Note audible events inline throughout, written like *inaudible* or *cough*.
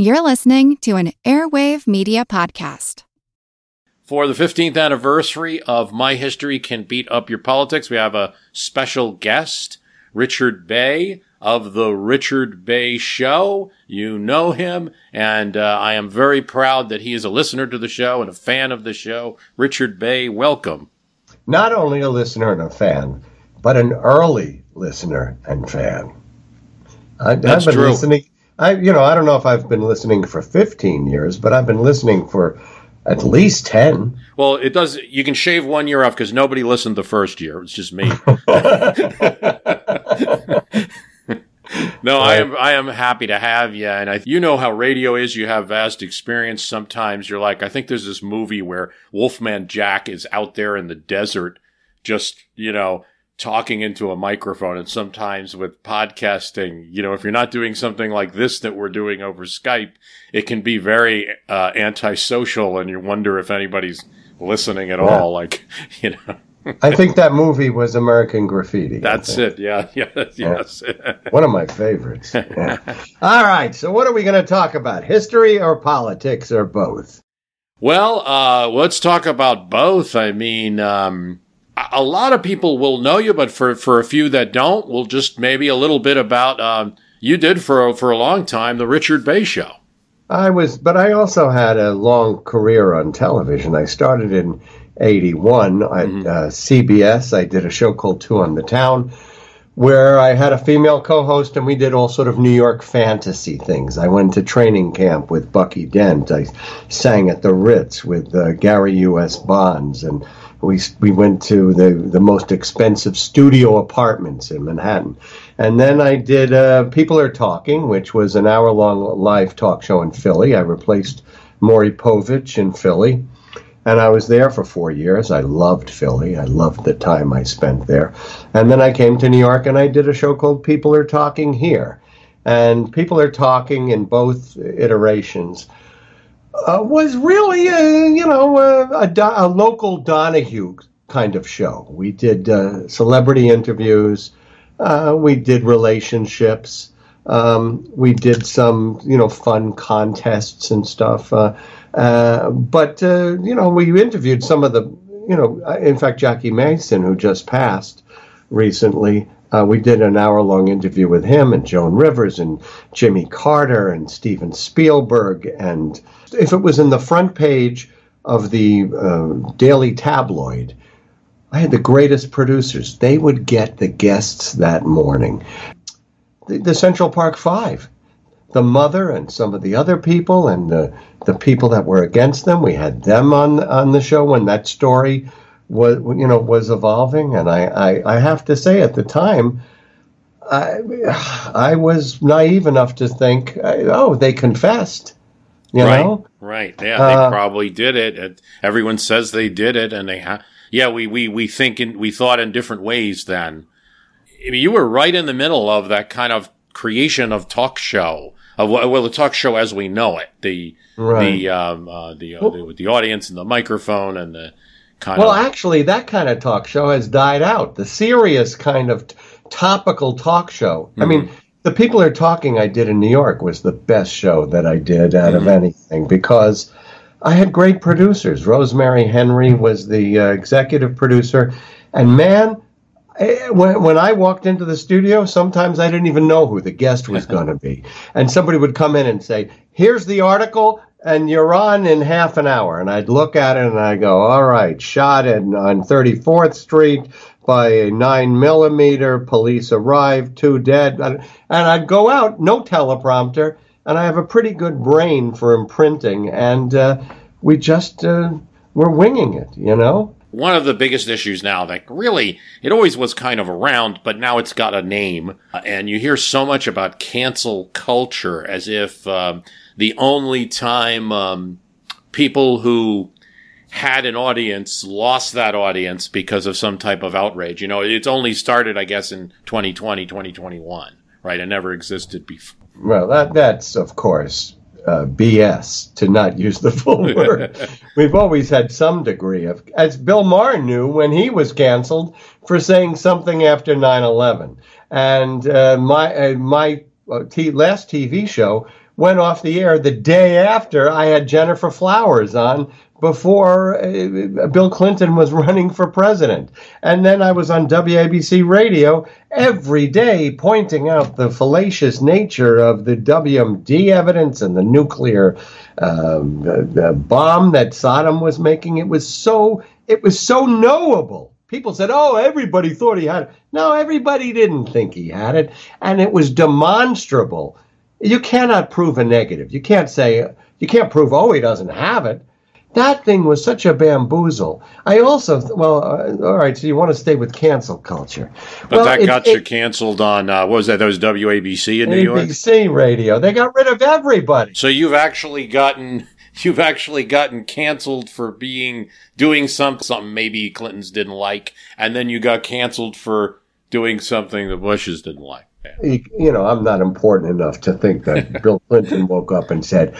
You're listening to an Airwave Media Podcast. For the 15th anniversary of My History Can Beat Up Your Politics, we have a special guest, Richard Bey of The Richard Bey Show. You know him, and uh, I am very proud that he is a listener to the show and a fan of the show. Richard Bey, welcome. Not only a listener and a fan, but an early listener and fan. I, That's have been true. listening. I, you know, I don't know if I've been listening for 15 years, but I've been listening for at least 10. Well, it does. You can shave one year off because nobody listened the first year. It's just me. *laughs* no, I am. I am happy to have you, and I, you know how radio is. You have vast experience. Sometimes you're like, I think there's this movie where Wolfman Jack is out there in the desert, just you know, talking into a microphone. And sometimes with podcasting, you know, if you're not doing something like this that we're doing over Skype, it can be very uh, antisocial, and you wonder if anybody's listening at all. Like, *laughs* you know. I think that movie was American Graffiti. That's it. Yeah. *laughs* Yeah. Yes. *laughs* One of my favorites. Yeah. All right. So, what are we going to talk about? History or politics or both? well, uh, let's talk about both. I mean, um, a lot of people will know you, but for, for a few that don't, we'll just maybe a little bit about, um, you did for, a- for a long time, the Richard Bey Show. I was, but I also had a long career on television. I started in 81 at uh, CBS. I did a show called Two on the Town where I had a female co host and we did all sort of New York fantasy things. I went to training camp with Bucky Dent. I sang at the Ritz with uh, Gary U.S. Bonds. And we, we went to the, the most expensive studio apartments in Manhattan. And then I did uh, People Are Talking, which was an hour long live talk show in Philly. I replaced Maury Povich in Philly. And I was there for four years. I loved Philly. I loved the time I spent there. And then I came to New York and I did a show called People Are Talking Here. And People Are Talking in both iterations uh, was really, a, you know, a, a, a local Donahue kind of show. We did uh, celebrity interviews. Uh, we did relationships. Um, we did some, you know, fun contests and stuff. Uh, uh, but uh, you know, we interviewed some of the, you know, uh, in fact, Jackie Mason, who just passed recently. Uh, we did an hour-long interview with him and Joan Rivers and Jimmy Carter and Steven Spielberg. And if it was in the front page of the uh, Daily Tabloid, I had the greatest producers. They would get the guests that morning. The, the Central Park Five, the mother and some of the other people and the, the people that were against them. We had them on on the show when that story was you know was evolving. And I, I, I have to say at the time, I I was naive enough to think, oh, they confessed. You right. know, Right. Yeah. Uh, they probably did it. Everyone says they did it and they ha- yeah, we, we, we think in, we thought in different ways then. I mean, you were right in the middle of that kind of creation of talk show of well, well, the talk show as we know it, the, Right. the, um, uh, the, uh, the, with the audience and the microphone and the kind Well, of, actually, that kind of talk show has died out. The serious kind of t- topical talk show. I mean, the people are talking I did in New York was the best show that I did out of anything because I had great producers. Rosemary Henry was the uh, executive producer, and man. eh, When, when I walked into the studio, sometimes I didn't even know who the guest was *laughs* going to be. And somebody would come in and say, Here's the article, and you're on in half an hour. And I'd look at it and I go, All right, shot in, on 34th Street by a 9 millimeter. Police arrived, two dead. And I'd go out, no teleprompter, and I have a pretty good brain for imprinting. And uh, we just uh, were winging it, you know? one of the biggest issues now that really it always was kind of around but now it's got a name and you hear so much about cancel culture as if um, the only time um, people who had an audience lost that audience because of some type of outrage. You know it's only started i guess in 2020 2021 right? It never existed before Well, that that's of course uh, BS to not use the full *laughs* word. We've always had some degree of, as Bill Maher knew when he was canceled for saying something after 9/11, and uh, my uh, my uh, t- last TV show went off the air the day after I had Gennifer Flowers on before uh, Bill Clinton was running for president. And then I was on WABC radio every day pointing out the fallacious nature of the WMD evidence and the nuclear um, the, the bomb that Saddam was making. It was so it was so knowable. People said, "Oh, everybody thought he had it." No, everybody didn't think he had it, and it was demonstrable. You cannot prove a negative. You can't say you can't prove, "Oh, he doesn't have it." That thing was such a bamboozle. I also, well, uh, all right. So you want to stay with cancel culture? But well, that it- got it- you canceled on uh, what was that? That was WABC in New York. ABC radio. They got rid of everybody. So you've actually gotten *laughs* you've actually gotten canceled for being doing some something maybe Clintons didn't like, and then you got canceled for doing something the Bushes didn't like. You you know, I'm not important enough to think that *laughs* Bill Clinton woke up and said,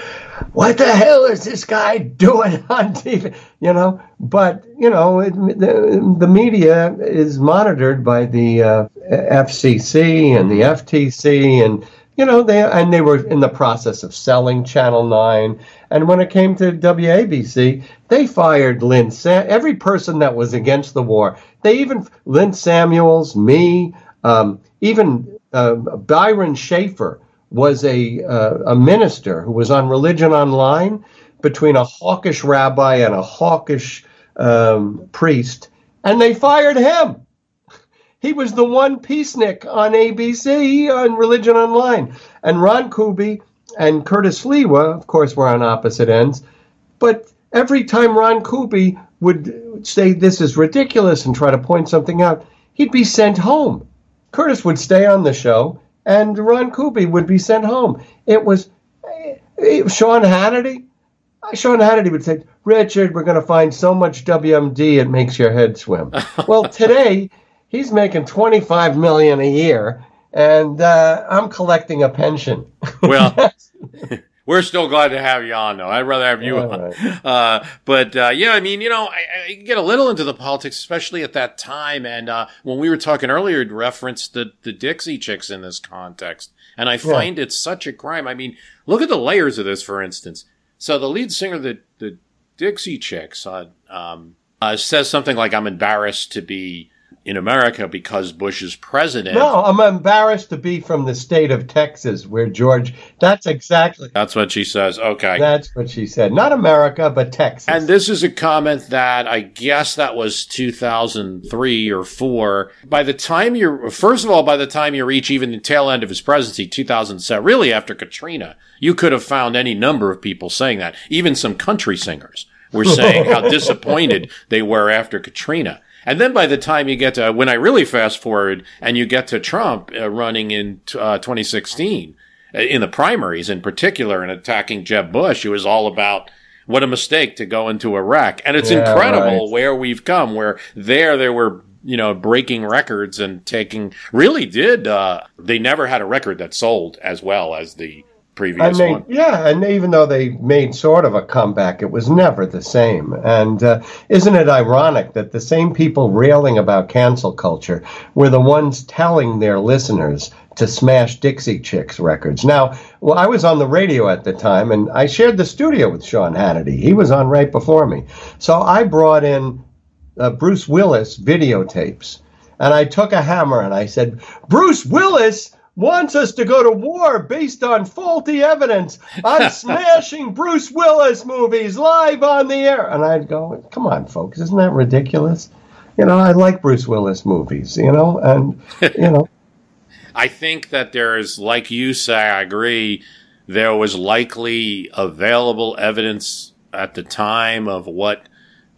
"What the hell is this guy doing *laughs* on TV?" You know, but you know, it, the, the media is monitored by the uh, FCC and the FTC, and you know, they and they were in the process of selling Channel Nine. And when it came to WABC, they fired Lynn. Sa- every person that was against the war. They even Lynn Samuels, me, um, even uh, Byron Schaefer was a uh, a minister who was on Religion Online between a hawkish rabbi and a hawkish um, priest, and they fired him. He was the one peacenik on ABC on Religion Online, and Ron Kuby and Curtis Sliwa, of course, were on opposite ends. But every time Ron Kuby would say this is ridiculous and try to point something out, he'd be sent home. Curtis would stay on the show, and Ron Kuby would be sent home. It was eh, Sean Hannity. Sean Hannity would say, "Richard, we're going to find so much WMD it makes your head swim." *laughs* well, today he's making twenty-five million a year, and uh, I'm collecting a pension. Well, *laughs* we're still glad to have you on, though. I'd rather have you All on. right. *laughs* Uh, but uh, yeah, I mean, you know, I, I get a little into the politics, especially at that time. And uh, when we were talking earlier, you referenced the the Dixie Chicks in this context, and I find it such a crime. I mean, look at the layers of this, for instance. So the lead singer the the Dixie Chicks uh, um, uh, says something like, "I'm embarrassed to be." In America, because Bush is president. No, I'm embarrassed to be from the state of Texas, where George. That's exactly. That's what she says. Okay. That's what she said. Not America, but Texas. And this is a comment that I guess that was 2003 or 4. By the time you're, first of all, by the time you reach even the tail end of his presidency, 2007, really after Katrina, you could have found any number of people saying that. Even some country singers were saying how *laughs* disappointed they were after Katrina. And then by the time you get to, when I really fast forward and you get to Trump uh, running in uh, 2016, uh, in the primaries in particular and attacking Jeb Bush, it was all about what a mistake to go into Iraq. And it's Yeah, incredible right. where we've come, where there they were, you know, breaking records and taking, really did, uh, they never had a record that sold as well as the previous they, one. yeah, and even though they made sort of a comeback, it was never the same. And uh, isn't it ironic that the same people railing about cancel culture were the ones telling their listeners to smash Dixie Chicks records? Now, well, I was on the radio at the time, and I shared the studio with Sean Hannity. He was on right before me, so I brought in uh, Bruce Willis videotapes. And I took a hammer and I said, Bruce Willis wants us to go to war based on faulty evidence. I'm *laughs* smashing Bruce Willis movies live on the air. And I'd go, come on, folks, isn't that ridiculous? You know, I like Bruce Willis movies, you know, and, *laughs* you know, I think that there is, like you say, I agree, there was likely available evidence at the time of what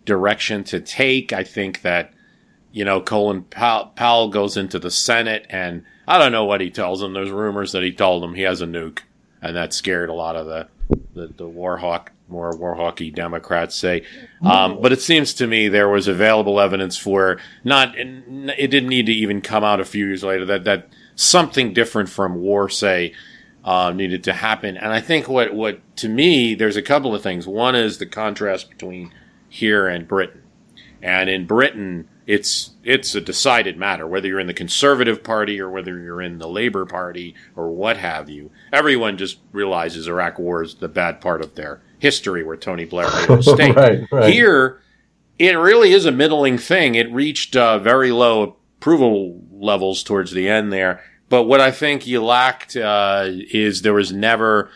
direction to take. I think that, you know, Colin Powell, Powell goes into the Senate and I don't know what he tells them. There's rumors that he told them he has a nuke and that scared a lot of the, the, the war hawk, more war hawky Democrats say. Um, but it seems to me there was available evidence for not, it didn't need to even come out a few years later that, that something different from war, say, uh, needed to happen. And I think what, what to me, there's a couple of things. One is the contrast between here and Britain. And in Britain, it's it's a decided matter whether you're in the conservative party or whether you're in the labor party or what have you. Everyone just realizes iraq war is the bad part of their history where tony blair made a *laughs* mistake. Right, right. here it really is a middling thing. It reached uh, very low approval levels towards the end there. But what i think you lacked uh, is there was never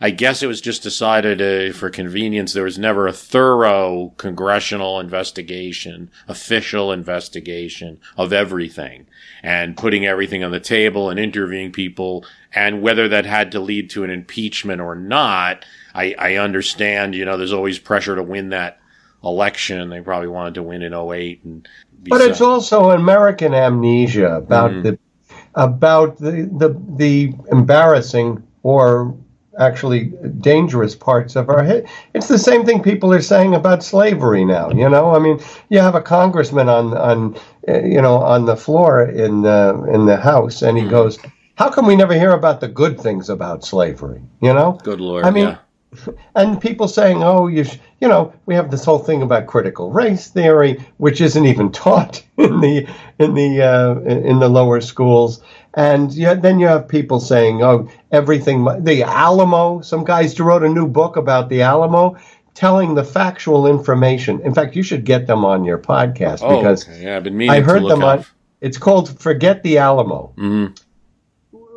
I guess it was just decided uh, for convenience. There was never a thorough congressional investigation, official investigation of everything and putting everything on the table and interviewing people. And whether that had to lead to an impeachment or not, I, I understand, you know, there's always pressure to win that election. They probably wanted to win in 08 and But it's so- also American amnesia about Mhm. the about the, the the embarrassing or actually dangerous parts of our hit. It's the same thing people are saying about slavery now. You know, I mean, you have a congressman on on uh, you know on the floor in the in the House, and he Mhm. goes, "How come we never hear about the good things about slavery?" You know, good Lord. I mean, yeah. *laughs* and people saying, "Oh, you, sh-, you know, we have this whole thing about critical race theory, which isn't even *laughs* taught in the in the uh, in the lower schools." And yeah, then you have people saying, "Oh, everything." The Alamo. Some guys wrote a new book about the Alamo, telling the factual information. In fact, you should get them on your podcast Oh, because okay. yeah, I've been meaning I heard them on. It's called "Forget the Alamo." Mhm.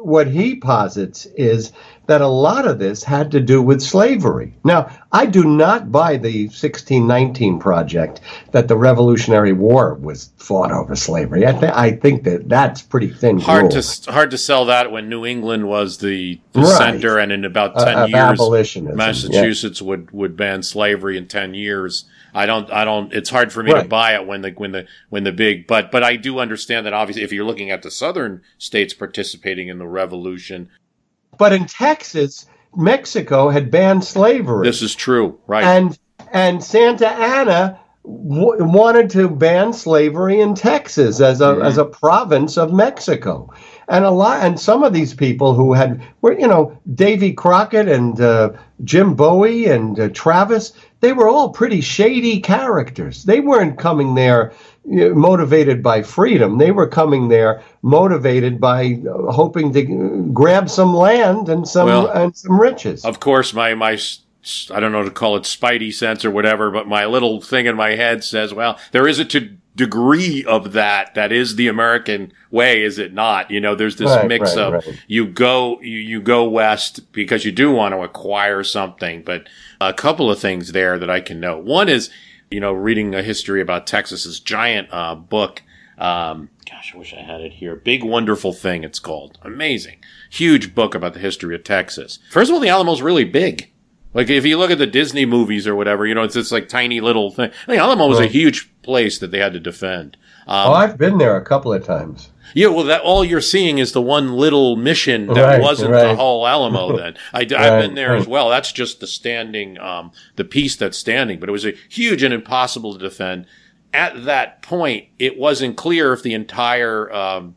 What he posits is that a lot of this had to do with slavery. Now, I do not buy the 1619 project that the Revolutionary War was fought over slavery. I, th- I think that that's pretty thin hard gruel to hard to sell that when New England was the, the Right. center, and in about uh, ten of years, abolitionism. Yeah. Massachusetts would would ban slavery in ten years. I don't, I don't. It's hard for me to buy it when the when the when the big, but but I do understand that obviously if you're looking at the southern states participating in the revolution, But in Texas, Mexico had banned slavery. this is true, right? and and Santa Anna w- wanted to ban slavery in Texas as a Mhm. as a province of Mexico, and a lot and some of these people who had were you know Davy Crockett and uh, Jim Bowie and uh, Travis, they were all pretty shady characters. They weren't coming there. you know, Motivated by freedom, they were coming there motivated by uh, hoping to uh, grab some land and some Well, and some riches. Of course, my my I don't know to call it spidey sense or whatever, but my little thing in my head says, well, there is a to degree of that that is the American way, is it not? You know, there's this Right, mix right, of right. you go you, you go west because you do want to acquire something, but a couple of things there that I can note. One is, you know, reading a history about Texas's giant uh, book. Um, gosh, I wish I had it here. Big Wonderful Thing, it's called. Amazing. Huge book about the history of Texas. First of all, the Alamo's really big. Like, if you look at the Disney movies or whatever, you know, it's this like tiny little thing. The Alamo was a huge place that they had to defend. Um, oh, I've been there a couple of times. yeah, well, that all you're seeing is the one little mission that Right, wasn't the whole Alamo. *laughs* Then I, have Right, been there as well. That's just the standing, um, the piece that's standing. But it was a huge and impossible to defend. At that point, it wasn't clear if the entire um,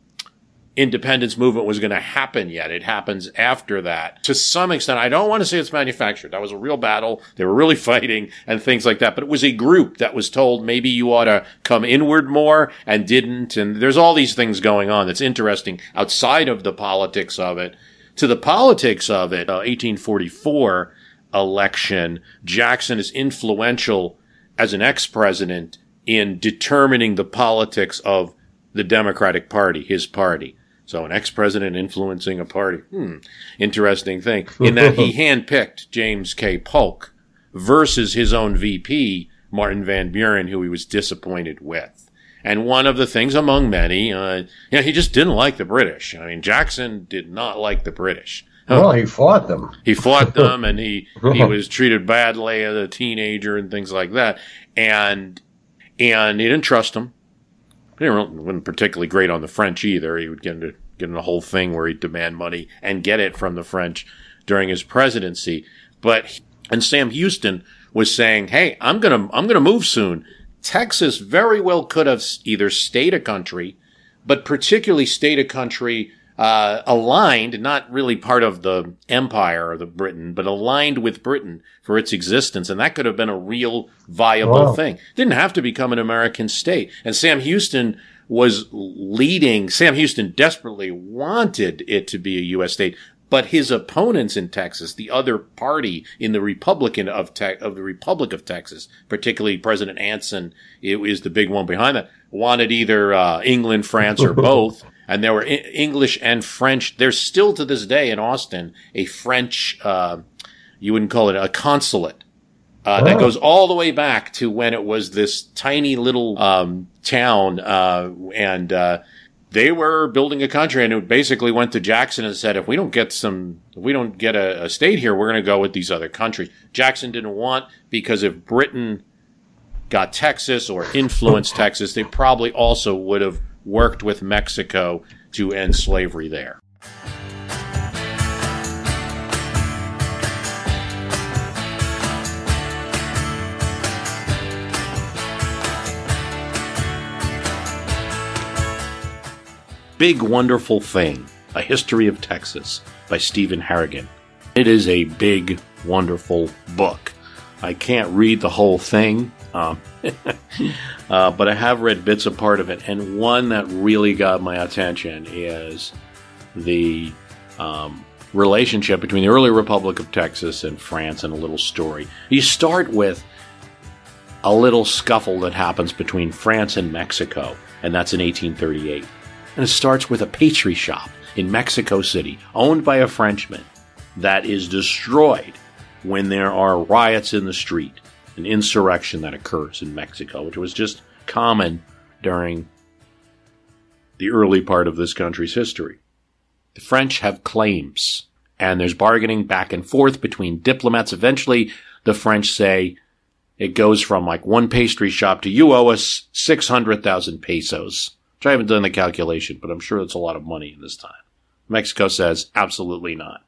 independence movement was going to happen yet. It happens after that. To some extent, I don't want to say it's manufactured. That was a real battle. They were really *laughs* fighting and things like that. But it was a group that was told maybe you ought to come inward more and didn't. And there's all these things going on that's interesting outside of the politics of it. To the politics of it, uh, 1844 election, Jackson is influential as an ex-president in determining the politics of the Democratic Party, his party. So an ex-president influencing a party. Hmm. Interesting thing. In that he *laughs* handpicked James K. Polk versus his own VP, Martin Van Buren, who he was disappointed with. And one of the things among many, uh, you know, he just didn't like the British. I mean, Jackson did not like the British. Well, he fought them. He fought *laughs* them and he, he was treated badly as a teenager and things like that. And, and he didn't trust them. He wasn't particularly great on the French either. He would get into, get in a whole thing where he'd demand money and get it from the French during his presidency. But, and Sam Houston was saying, Hey, I'm to, I'm to move soon. Texas very well could have either stayed a country, but particularly stayed a country uh, aligned, not really part of the empire of the Britain, but aligned with Britain for its existence. And that could have been a real viable Wow. thing. Didn't have to become an American state. And Sam Houston was leading, Sam Houston desperately wanted it to be a U.S. state. But his opponents in Texas, the other party in the Republican of Te- of the Republic of Texas, particularly President Anson, it is the big one behind that, wanted either uh, England, France, or *laughs* both. And there were English and French. There's still to this day in Austin a French, uh, you wouldn't call it a consulate. Uh, That Oh. goes all the way back to when it was this tiny little um, town, uh, and uh, they were building a country, and it basically went to Jackson and said, "If we don't get some, if we don't get a, a state here, we're going to go with these other countries." Jackson didn't want because if Britain got Texas or influenced Texas, they probably also would have worked with Mexico to end slavery there. Big Wonderful Thing A History of Texas by Stephen Harrigan. It is a big, wonderful book. I can't read the whole thing, um, *laughs* uh, but I have read bits of part of it, and one that really got my attention is the um, relationship between the early Republic of Texas and France and a little story. You start with a little scuffle that happens between France and Mexico, and that's in 1838. And it starts with a pastry shop in Mexico City, owned by a Frenchman, that is destroyed when there are riots in the street, an insurrection that occurs in Mexico, which was just common during the early part of this country's history. The French have claims, and there's bargaining back and forth between diplomats. Eventually, the French say it goes from like one pastry shop to you owe us 600,000 pesos. Which I haven't done the calculation, but I'm sure it's a lot of money in this time. Mexico says absolutely not.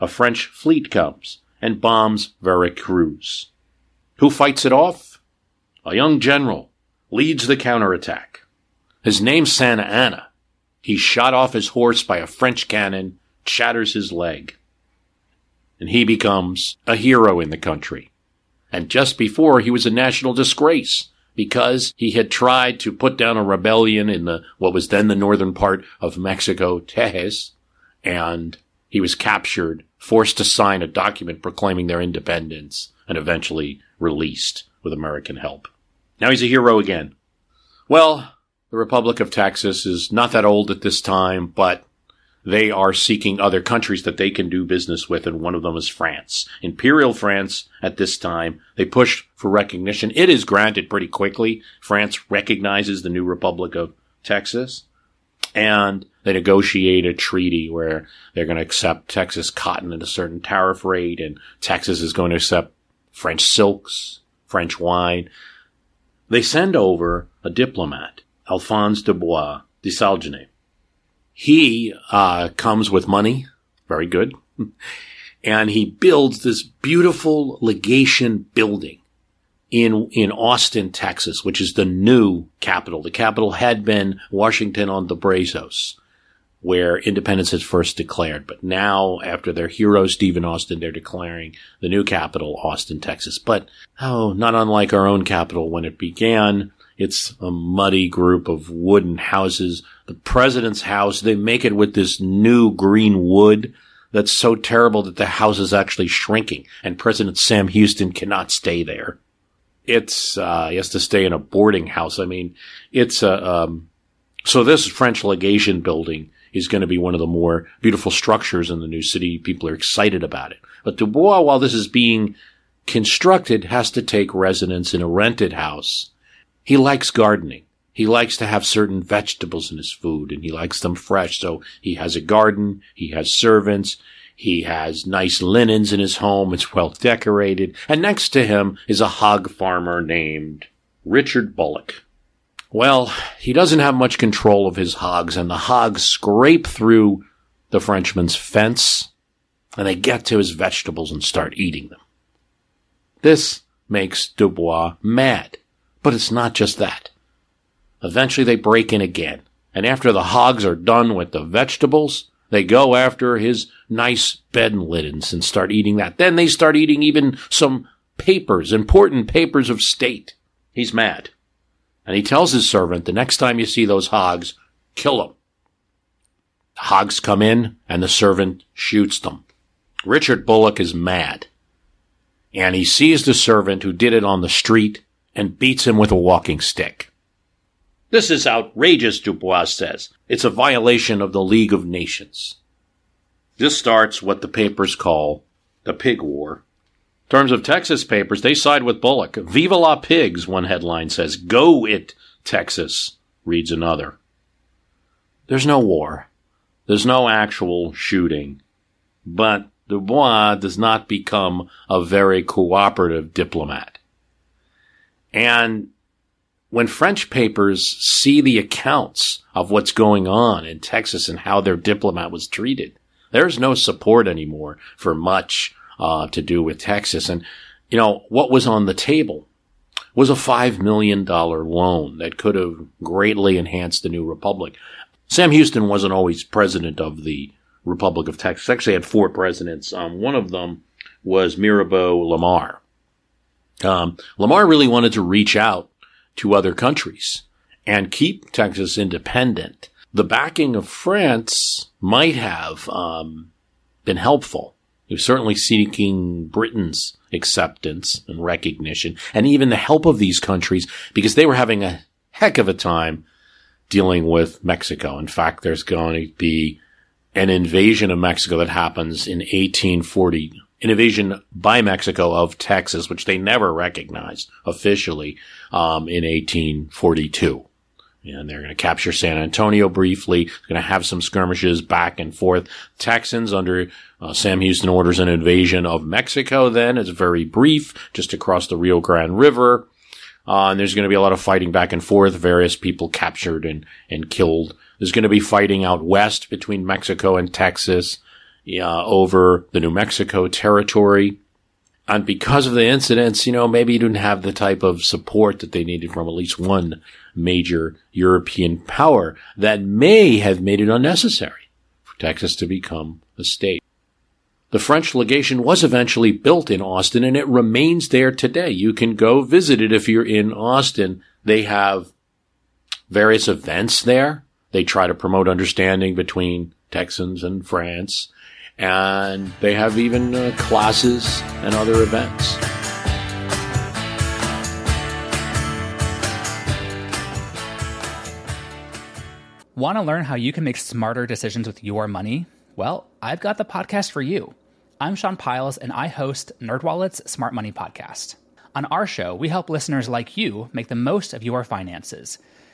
A French fleet comes and bombs Veracruz. Who fights it off? A young general leads the counterattack. His name's Santa Anna. He's shot off his horse by a French cannon, shatters his leg. And he becomes a hero in the country. And just before he was a national disgrace because he had tried to put down a rebellion in the what was then the northern part of Mexico, Tejas, and he was captured, forced to sign a document proclaiming their independence, and eventually released with American help. Now he's a hero again. Well, the Republic of Texas is not that old at this time, but they are seeking other countries that they can do business with, and one of them is France. Imperial France at this time, they push for recognition. It is granted pretty quickly. France recognizes the new Republic of Texas, and they negotiate a treaty where they're going to accept Texas cotton at a certain tariff rate, and Texas is going to accept French silks, French wine. They send over a diplomat, Alphonse de Bois de Salgenay. He uh, comes with money, very good, *laughs* and he builds this beautiful legation building in in Austin, Texas, which is the new capital. The capital had been Washington on the Brazos, where independence is first declared. But now, after their hero Stephen Austin, they're declaring the new capital, Austin, Texas. But oh, not unlike our own capital when it began. It's a muddy group of wooden houses. The president's house, they make it with this new green wood that's so terrible that the house is actually shrinking, and President Sam Houston cannot stay there. It's uh, he has to stay in a boarding house. I mean, it's a um, so this French legation building is going to be one of the more beautiful structures in the new city. People are excited about it. But Dubois, while this is being constructed, has to take residence in a rented house. He likes gardening. He likes to have certain vegetables in his food and he likes them fresh. So he has a garden. He has servants. He has nice linens in his home. It's well decorated. And next to him is a hog farmer named Richard Bullock. Well, he doesn't have much control of his hogs and the hogs scrape through the Frenchman's fence and they get to his vegetables and start eating them. This makes Dubois mad. But it's not just that. Eventually they break in again And after the hogs are done with the vegetables, they go after his nice bed and linens and start eating that. Then they start eating even some papers, important papers of state. He's mad. And he tells his servant, the next time you see those hogs, kill them. The hogs come in and the servant shoots them. Richard Bullock is mad. And he sees the servant who did it on the street and beats him with a walking stick. This is outrageous, Dubois says. It's a violation of the League of Nations. This starts what the papers call the pig war. In terms of Texas papers, they side with Bullock. Viva la pigs, one headline says. Go it, Texas, reads another. There's no war. There's no actual shooting. But Dubois does not become a very cooperative diplomat. And when French papers see the accounts of what's going on in Texas and how their diplomat was treated, there's no support anymore for much uh, to do with Texas. And, you know, what was on the table was a $5 million loan that could have greatly enhanced the new republic. Sam Houston wasn't always president of the Republic of Texas. Actually, had four presidents. Um, one of them was Mirabeau Lamar. Um, Lamar really wanted to reach out to other countries and keep Texas independent. The backing of France might have um, been helpful. He was certainly seeking Britain's acceptance and recognition, and even the help of these countries because they were having a heck of a time dealing with Mexico. In fact, there's going to be an invasion of Mexico that happens in 1840 an invasion by Mexico of Texas, which they never recognized officially um, in 1842. And they're going to capture San Antonio briefly. Going to have some skirmishes back and forth. Texans under uh, Sam Houston orders an invasion of Mexico. Then it's very brief, just across the Rio Grande River. Uh, and there's going to be a lot of fighting back and forth. Various people captured and and killed. There's going to be fighting out west between Mexico and Texas uh, over the New Mexico territory. And because of the incidents, you know, maybe you didn't have the type of support that they needed from at least one major European power that may have made it unnecessary for Texas to become a state. The French legation was eventually built in Austin and it remains there today. You can go visit it if you're in Austin. They have various events there. They try to promote understanding between Texans and France and they have even uh, classes and other events. Want to learn how you can make smarter decisions with your money? Well, I've got the podcast for you. I'm Sean Pyles, and I host NerdWallet's Smart Money Podcast. On our show, we help listeners like you make the most of your finances –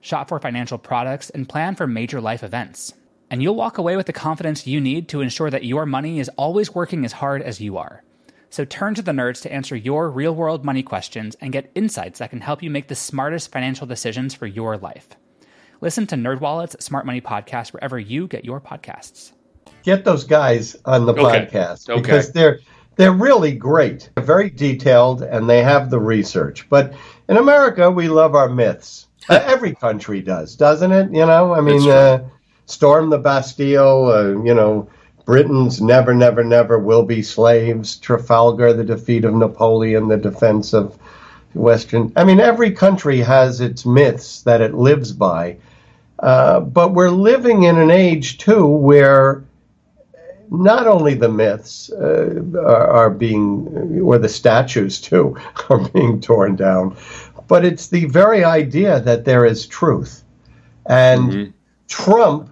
shop for financial products, and plan for major life events. And you'll walk away with the confidence you need to ensure that your money is always working as hard as you are. So turn to the nerds to answer your real world money questions and get insights that can help you make the smartest financial decisions for your life. Listen to NerdWallet's Smart Money Podcast wherever you get your podcasts. Get those guys on the okay. podcast okay. because they're they're really great. They're very detailed and they have the research. But in America, we love our myths. Uh, every country does, doesn't it? You know, I mean, uh, storm the Bastille. Uh, you know, Britons never, never, never will be slaves. Trafalgar, the defeat of Napoleon, the defense of Western. I mean, every country has its myths that it lives by. Uh, but we're living in an age too where not only the myths uh, are, are, being, or the statues too, *laughs* are being torn down, but it's the very idea that there is truth. And mm-hmm. Trump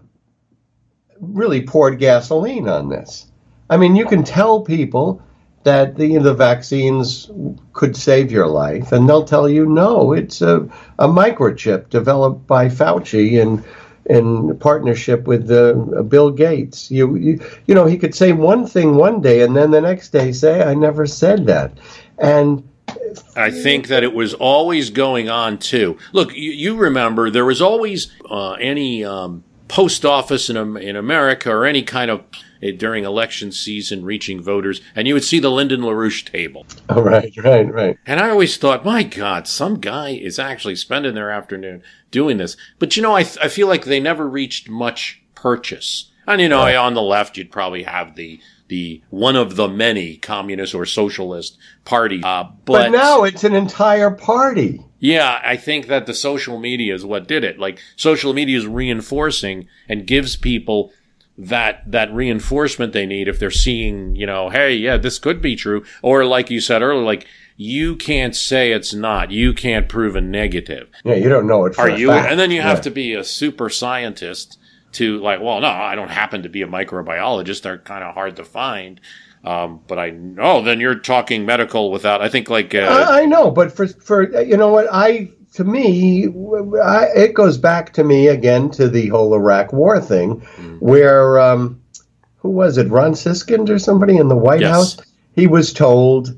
really poured gasoline on this. I mean, you can tell people that the, the vaccines could save your life, and they'll tell you no, it's a, a microchip developed by Fauci, and in partnership with uh, Bill Gates. You, you you know he could say one thing one day and then the next day say I never said that, and. I think that it was always going on too. Look, you, you remember there was always uh, any um, post office in in America or any kind of uh, during election season reaching voters, and you would see the Lyndon LaRouche table. Oh, right, right, right. And I always thought, my God, some guy is actually spending their afternoon doing this. But you know, I, th- I feel like they never reached much purchase. And you know, right. on the left, you'd probably have the the one of the many communist or socialist party. Uh, but, but now it's an entire party. Yeah, I think that the social media is what did it. Like social media is reinforcing and gives people that that reinforcement they need if they're seeing, you know, hey, yeah, this could be true. Or like you said earlier, like you can't say it's not. You can't prove a negative. Yeah, you don't know it. Are you? Fact. And then you have yeah. to be a super scientist to like. Well, no, I don't happen to be a microbiologist. They're kind of hard to find. Um, but I know then you're talking medical without. I think like uh, I, I know, but for for you know what I to me, I, it goes back to me again to the whole Iraq War thing, mm. where um, who was it, Ron Suskind or somebody in the White yes. House? He was told,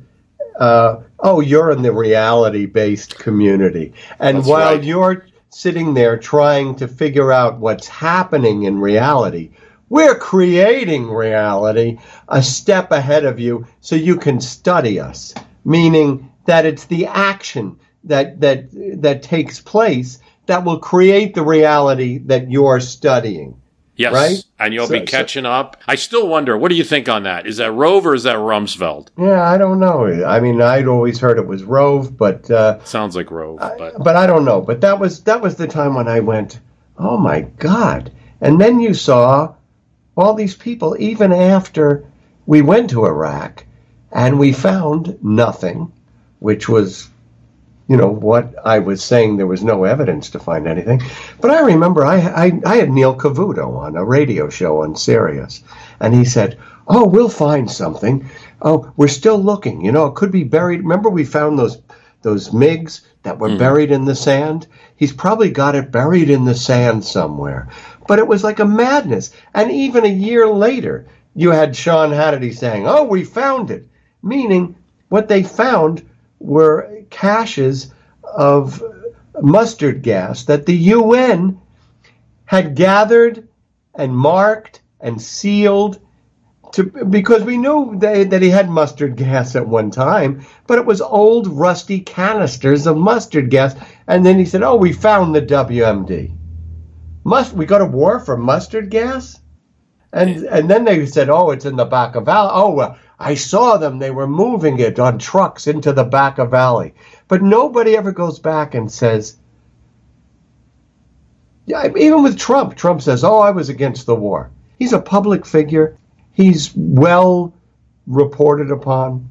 uh, "Oh, you're in the reality-based community," and That's while right. you're sitting there trying to figure out what's happening in reality. We're creating reality a step ahead of you so you can study us, meaning that it's the action that that that takes place that will create the reality that you're studying. Yes, right? and you'll so, be catching so, up. I still wonder, what do you think on that? Is that Rove or is that Rumsfeld? Yeah, I don't know. I mean, I'd always heard it was Rove, but uh, sounds like Rove. But. I, but I don't know. But that was that was the time when I went, oh my god! And then you saw all these people, even after we went to Iraq, and we found nothing, which was you know what I was saying. There was no evidence to find anything, but I remember I I, I had Neil Cavuto on a radio show on Sirius, and he said, "Oh, we'll find something. Oh, we're still looking. You know, it could be buried. Remember, we found those those MiGs that were mm. buried in the sand. He's probably got it buried in the sand somewhere. But it was like a madness. And even a year later, you had Sean Hannity saying, "Oh, we found it," meaning what they found were caches of mustard gas that the UN had gathered and marked and sealed to, because we knew they, that he had mustard gas at one time, but it was old rusty canisters of mustard gas. And then he said, "Oh, we found the WMD. Must we go to war for mustard gas?" And and then they said, "Oh, it's in the Bekaa Valley. Oh, I saw them. They were moving it on trucks into the Bekaa Valley. But nobody ever goes back and says, yeah, even with Trump, Trump says, oh, I was against the war. He's a public figure. He's well reported upon.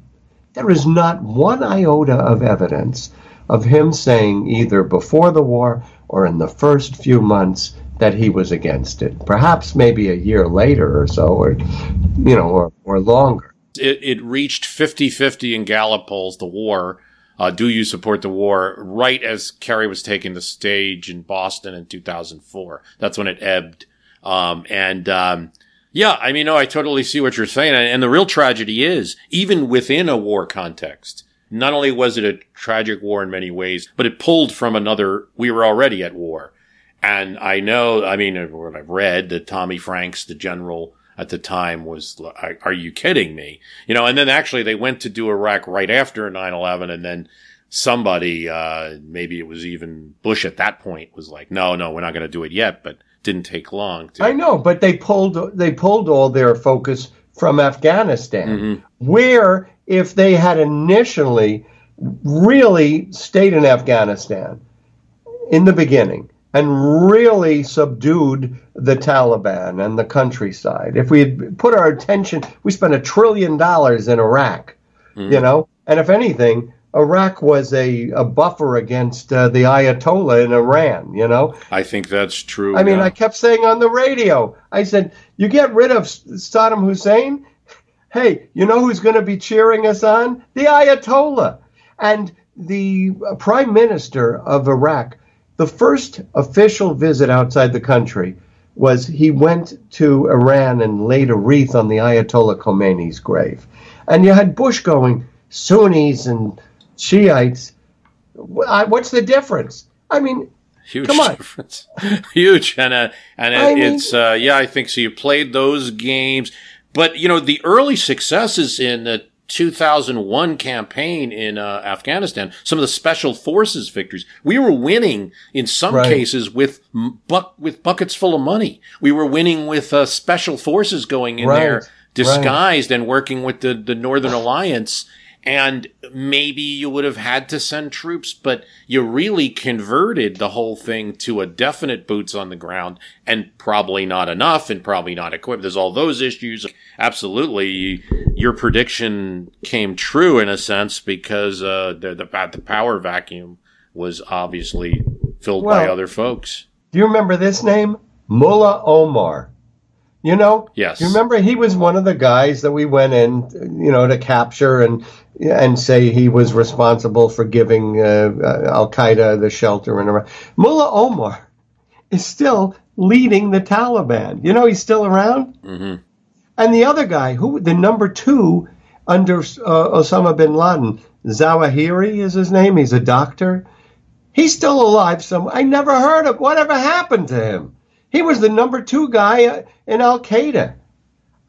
There is not one iota of evidence of him saying either before the war or in the first few months that he was against it. Perhaps maybe a year later or so, or you know, or, or longer it, it reached 50-50 in Gallup polls, the war. Uh, do you support the war? Right as Kerry was taking the stage in Boston in 2004. That's when it ebbed. Um, and, um, yeah, I mean, no, I totally see what you're saying. And the real tragedy is, even within a war context, not only was it a tragic war in many ways, but it pulled from another, we were already at war. And I know, I mean, what I've read that Tommy Franks, the general, at the time was, are you kidding me? You know, and then actually they went to do Iraq right after 9-11 and then somebody, uh, maybe it was even Bush at that point was like, no, no, we're not going to do it yet, but didn't take long. To- I know, but they pulled, they pulled all their focus from Afghanistan, mm-hmm. where if they had initially really stayed in Afghanistan in the beginning, and really subdued the Taliban and the countryside. If we had put our attention, we spent a trillion dollars in Iraq, mm. you know, and if anything, Iraq was a, a buffer against uh, the Ayatollah in Iran, you know? I think that's true. I mean, I kept saying on the radio, I said, you get rid of Saddam Hussein, hey, you know who's going to be cheering us on? The Ayatollah. And the prime minister of Iraq the first official visit outside the country was he went to Iran and laid a wreath on the Ayatollah Khomeini's grave. And you had Bush going, Sunnis and Shiites. What's the difference? I mean, Huge Come on. difference. *laughs* Huge. And, uh, and it, mean, it's, uh, yeah, I think so. You played those games. But, you know, the early successes in the 2001 campaign in uh, Afghanistan, some of the special forces victories, we were winning in some right. cases with buck with buckets full of money. We were winning with uh, special forces going in right. there disguised right. and working with the the Northern Alliance and maybe you would have had to send troops, but you really converted the whole thing to a definite boots on the ground and probably not enough and probably not equipped. There's all those issues. Absolutely. Your prediction came true in a sense because, uh, the, the, the power vacuum was obviously filled well, by other folks. Do you remember this name? Mullah Omar. You know, yes. You remember he was one of the guys that we went in, you know, to capture and and say he was responsible for giving uh, uh, Al Qaeda the shelter in Iraq. Mullah Omar is still leading the Taliban. You know, he's still around. Mm-hmm. And the other guy, who the number two under uh, Osama bin Laden, Zawahiri is his name. He's a doctor. He's still alive. Some I never heard of. Whatever happened to him? He was the number two guy uh, in Al Qaeda.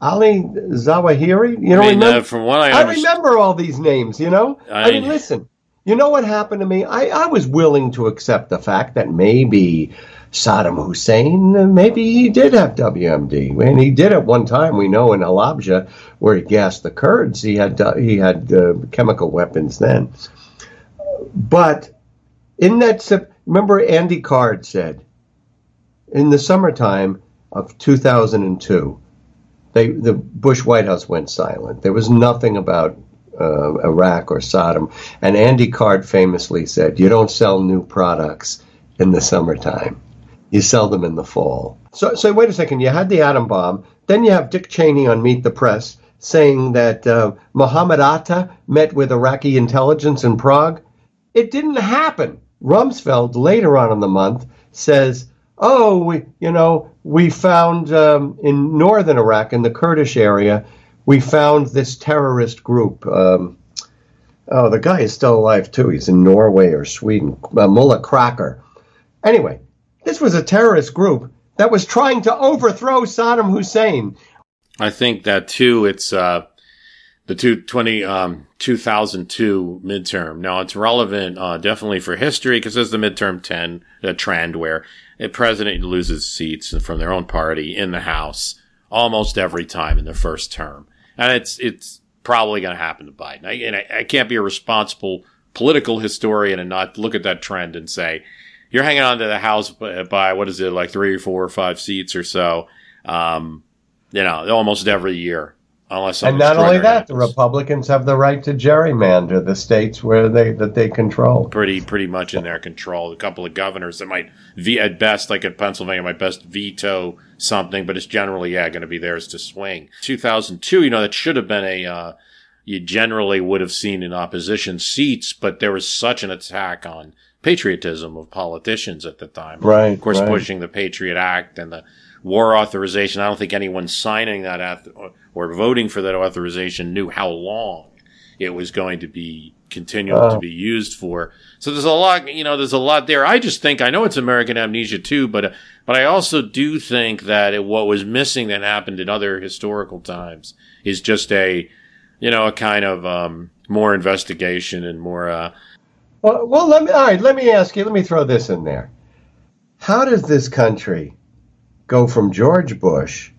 Ali Zawahiri. You know, I mean, remember, uh, from what I, I remember all these names. You know, I, I mean, listen. You know what happened to me? I, I was willing to accept the fact that maybe Saddam Hussein, maybe he did have WMD, and he did at one time. We know in Halabja, where he gassed the Kurds, he had uh, he had uh, chemical weapons then. But in that, remember Andy Card said in the summertime of 2002, they, the Bush White House went silent. There was nothing about uh, Iraq or Saddam. And Andy Card famously said, "You don't sell new products in the summertime; you sell them in the fall." So, so wait a second. You had the atom bomb. Then you have Dick Cheney on Meet the Press saying that uh, Mohammed Atta met with Iraqi intelligence in Prague. It didn't happen. Rumsfeld later on in the month says oh, we, you know, we found um, in northern Iraq, in the Kurdish area, we found this terrorist group. Um, oh, the guy is still alive too. He's in Norway or Sweden. Uh, Mullah Krekar. Anyway, this was a terrorist group that was trying to overthrow Saddam Hussein. I think that too. It's uh, the two, 20, um, 2002 midterm. Now it's relevant, uh, definitely for history because there's the midterm 10 uh, trend where a president loses seats from their own party in the House almost every time in their first term. And it's, it's probably going to happen to Biden. I, and I, I can't be a responsible political historian and not look at that trend and say, you're hanging on to the House by, by what is it, like three or four or five seats or so, um, you know, almost every year Unless and not only that, the Republicans have the right to gerrymander the states where they that they control. Pretty pretty much in their control. A couple of governors that might, at best, like in Pennsylvania, might best veto something, but it's generally yeah going to be theirs to swing. 2002, you know, that should have been a. Uh, you generally would have seen in opposition seats, but there was such an attack on patriotism of politicians at the time. Right. Of course, right. pushing the Patriot Act and the war authorization. I don't think anyone signing that or voting for that authorization knew how long it was going to be continuing to be used for. So there's a lot, you know, there's a lot there. I just think I know it's American amnesia too, but but I also do think that it, what was missing that happened in other historical times is just a, you know, a kind of um, more investigation and more. Uh, well, well, let me. All right, let me ask you. Let me throw this in there. How does this country go from George Bush,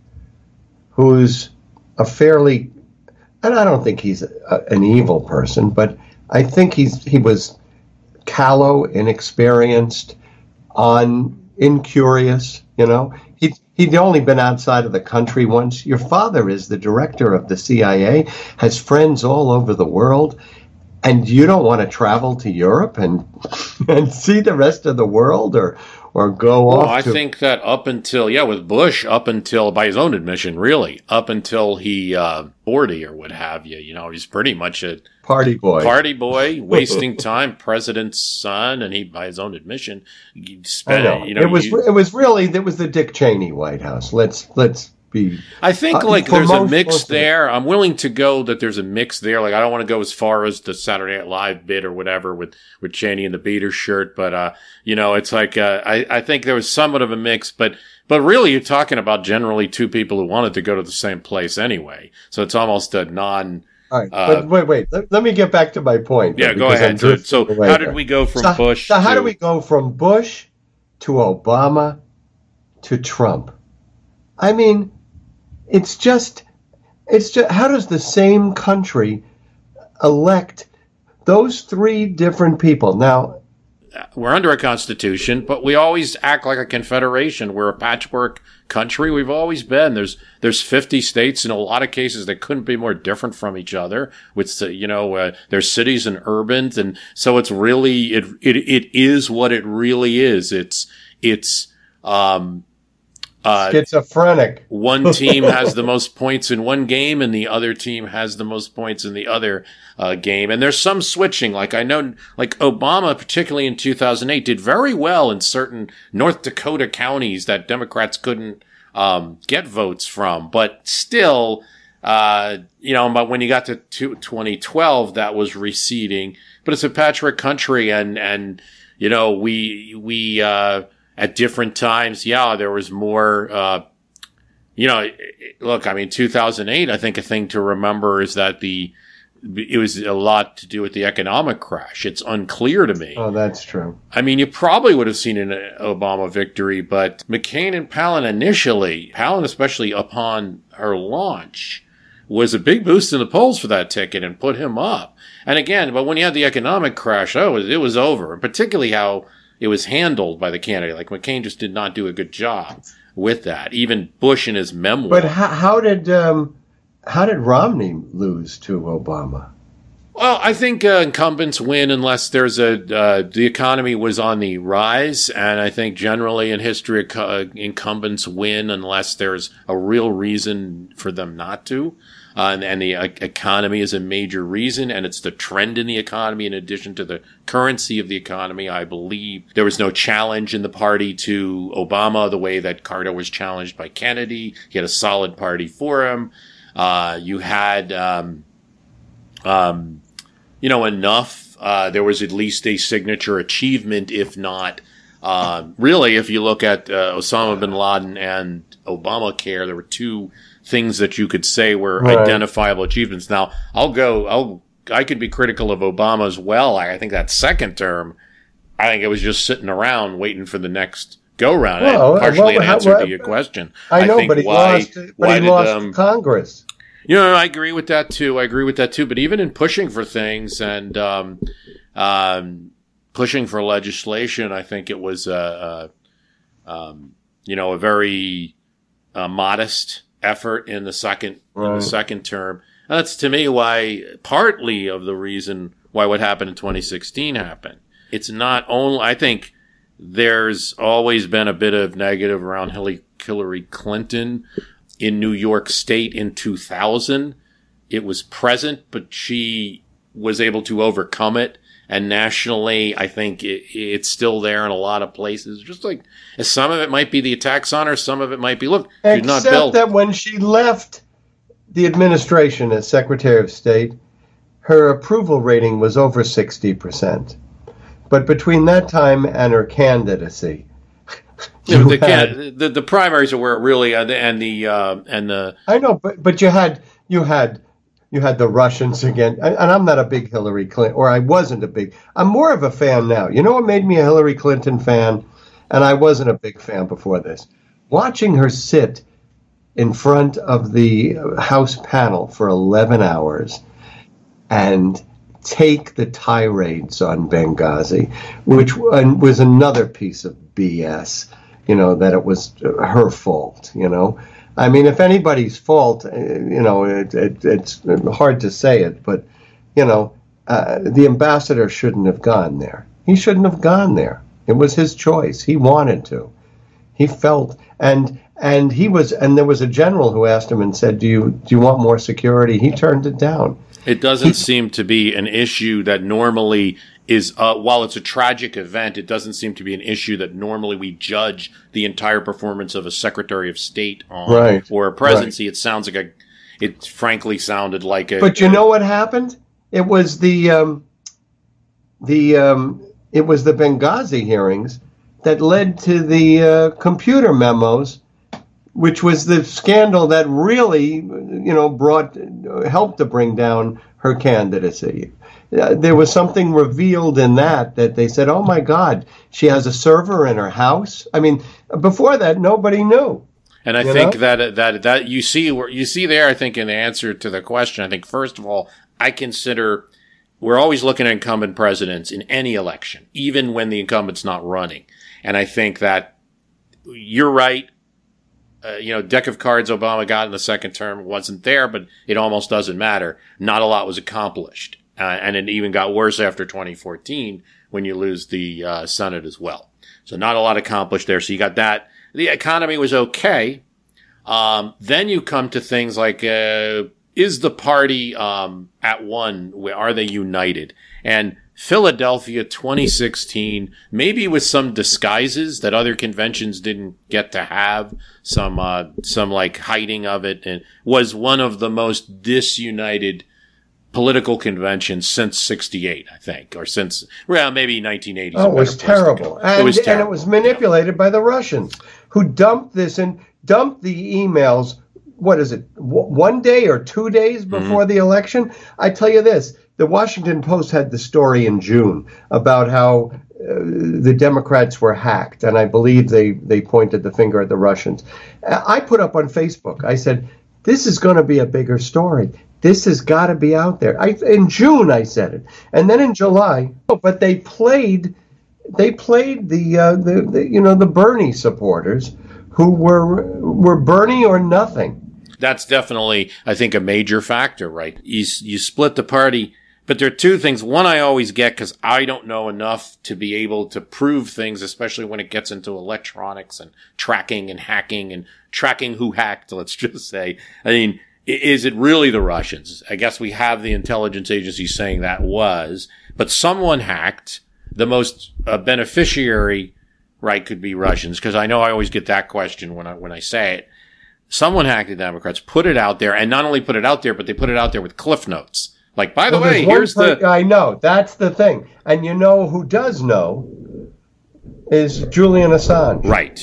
who's a fairly, and I don't think he's a, an evil person, but I think he's he was callow, inexperienced, on incurious. You know, he he'd only been outside of the country once. Your father is the director of the CIA, has friends all over the world, and you don't want to travel to Europe and *laughs* and see the rest of the world or or go well, off. I to, think that up until yeah, with Bush, up until by his own admission, really, up until he uh, forty or what have you, you know, he's pretty much a party boy. party boy, *laughs* wasting time, president's son, and he, by his own admission, spent know. you know, it was you- it was really it was the Dick Cheney White House. Let's let's be I think Uh, like there's a mix most of it. there. I'm willing to go that there's a mix there. Like I don't want to go as far as the Saturday Night Live bit or whatever with with Cheney in the beater shirt, but uh, you know, it's like uh, I I think there was somewhat of a mix, but but really you're talking about generally two people who wanted to go to the same place anyway. So it's almost a non. all right. Uh, but wait, wait. Let, let me get back to my point. Yeah, go ahead. So, so how did we go from so, Bush? So how to, do we go from Bush to Obama to Trump? I mean, it's just it's just how does the same country elect those three different people? Now, we're under a constitution, but we always act like a confederation. We're a patchwork country. We've always been. There's there's 50 states in a lot of cases that couldn't be more different from each other. With you know, uh, there's cities and urbans, and so it's really it it it is what it really is. It's it's um uh schizophrenic. one team *laughs* has the most points in one game and the other team has the most points in the other uh, game. And there's some switching. Like I know, like Obama, particularly in 2008, did very well in certain North Dakota counties that Democrats couldn't um, get votes from. But still, uh, you know, but when you got to 2012, that was receding. But it's a patchwork country, and and you know, we we uh, at different times, yeah, there was more. Uh, you know, look, I mean, 2008, I think a thing to remember is that the, it was a lot to do with the economic crash. It's unclear to me. Oh, that's true. I mean, you probably would have seen an Obama victory, but McCain and Palin initially, Palin especially upon her launch, was a big boost in the polls for that ticket and put him up. And again, but when you had the economic crash, oh, it was over. And particularly how it was handled by the candidate. Like McCain just did not do a good job with that. Even Bush in his memoir. But how, how did um, how did Romney lose to Obama? Well, I think uh, incumbents win unless there's a uh, the economy was on the rise, and I think generally in history uh, incumbents win unless there's a real reason for them not to. Uh, and, and the uh, economy is a major reason, and it's the trend in the economy in addition to the currency of the economy. I believe there was no challenge in the party to Obama the way that Carter was challenged by Kennedy. He had a solid party for him. Uh, you had, um, um, you know, enough. Uh, there was at least a signature achievement, if not, uh, really, if you look at uh, Osama bin Laden and Obamacare, there were two things that you could say were Right. identifiable achievements. Now, I'll go. I'll. I could be critical of Obama as well. I, I think that second term, I think it was just sitting around waiting for the next go round. Well, partially well, an answer well, to your question. I know, think but he why, lost. But why he did, lost um, Congress. you know, I agree with that too. I agree with that too. But even in pushing for things and um, um, pushing for legislation, I think it was a, a um, you know a very uh, modest effort in the second in the second term. And that's to me why partly of the reason why what happened in 2016 happened. It's not only I think there's always been a bit of negative around Hillary Clinton in New York State in 2000. It was present, but she was able to overcome it. And nationally, I think it, it's still there in a lot of places. Just like some of it might be the attacks on her, some of it might be look, she's not Except that when she left the administration as Secretary of State, her approval rating was over 60%. But between that time and her candidacy, *laughs* Yeah, the, had- the the primaries are where it really uh, the- and the uh, and the I know, but but you had you had you had the Russians again, and I'm not a big Hillary Clinton, or I wasn't a big. I'm more of a fan now. You know what made me a Hillary Clinton fan, and I wasn't a big fan before this. Watching her sit in front of the House panel for 11 hours and take the tirades on Benghazi, which was another piece of BS. You know that it was her fault. You know, I mean, if anybody's fault, uh, you know, it, it, it's hard to say it, but you know, uh, the ambassador shouldn't have gone there. He shouldn't have gone there. It was his choice. He wanted to. He felt and and he was and there was a general who asked him and said, "Do you do you want more security?" He turned it down. It doesn't seem to be an issue that normally is uh, while it's a tragic event, it doesn't seem to be an issue that normally we judge the entire performance of a Secretary of State on Right, or a presidency. It sounds like a it frankly sounded like a But you know what happened? It was the um, the um, it was the Benghazi hearings that led to the uh, computer memos, which was the scandal that really, you know, brought helped to bring down her candidacy. Uh, there was something revealed in that that they said, "Oh my God, she has a server in her house." I mean, before that, nobody knew. And I think know? that that that you see where you see there. I think in the answer to the question, I think first of all, I consider we're always looking at incumbent presidents in any election, even when the incumbent's not running. And I think that you're right. Uh, you know, deck of cards Obama got in the second term wasn't there, but it almost doesn't matter. Not a lot was accomplished, uh, and it even got worse after 2014 when you lose the uh, Senate as well. So not a lot accomplished there. So you got that. The economy was okay. Um, then you come to things like, uh, is the party, um, at one? Are they united? And Philadelphia 2016, maybe with some disguises that other conventions didn't get to have, some, uh, some like hiding of it, and was one of the most disunited political convention since 68, I think, or since, well, maybe 1980. 's a Oh, it was better place to terrible. And, it was and it was manipulated by the Russians, who dumped this and dumped the emails. What is it? w- One day or two days Mm-hmm. before the election? I tell you this: the Washington Post had the story in June about how uh, the Democrats were hacked, and I believe they they pointed the finger at the Russians. I put up on Facebook. I said, "This is going to be a bigger story." This has got to be out there. I, in June, I said it, and then in July. But they played they played the, uh, the, the you know the Bernie supporters who were were Bernie or nothing. that's definitely, I think, a major factor, right? You, you split the party, but there are two things. One, I always get because I don't know enough to be able to prove things, especially when it gets into electronics and tracking and hacking and tracking who hacked, let's *laughs* just say. I mean, is it really the Russians? I guess we have the intelligence agency saying that was, but someone hacked. The most uh, beneficiary, right, could be Russians because I know I always get that question when I when I say it someone hacked the Democrats, put it out there, and not only put it out there, but they put it out there with cliff notes. Like, by the Well, way, here's per- the I know that's the thing, and you know who does know is Julian Assange, right,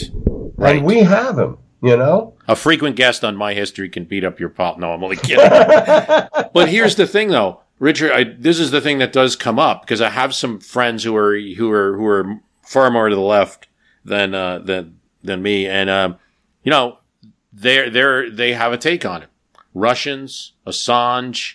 right. and we have him. You know, a frequent guest on my history can beat up your pop. No, I'm only kidding. *laughs* but here's the thing, though, Richard. I, this is the thing that does come up because I have some friends who are who are who are far more to the left than uh, than than me, and um, you know, they're they're they have a take on it. Russians, Assange,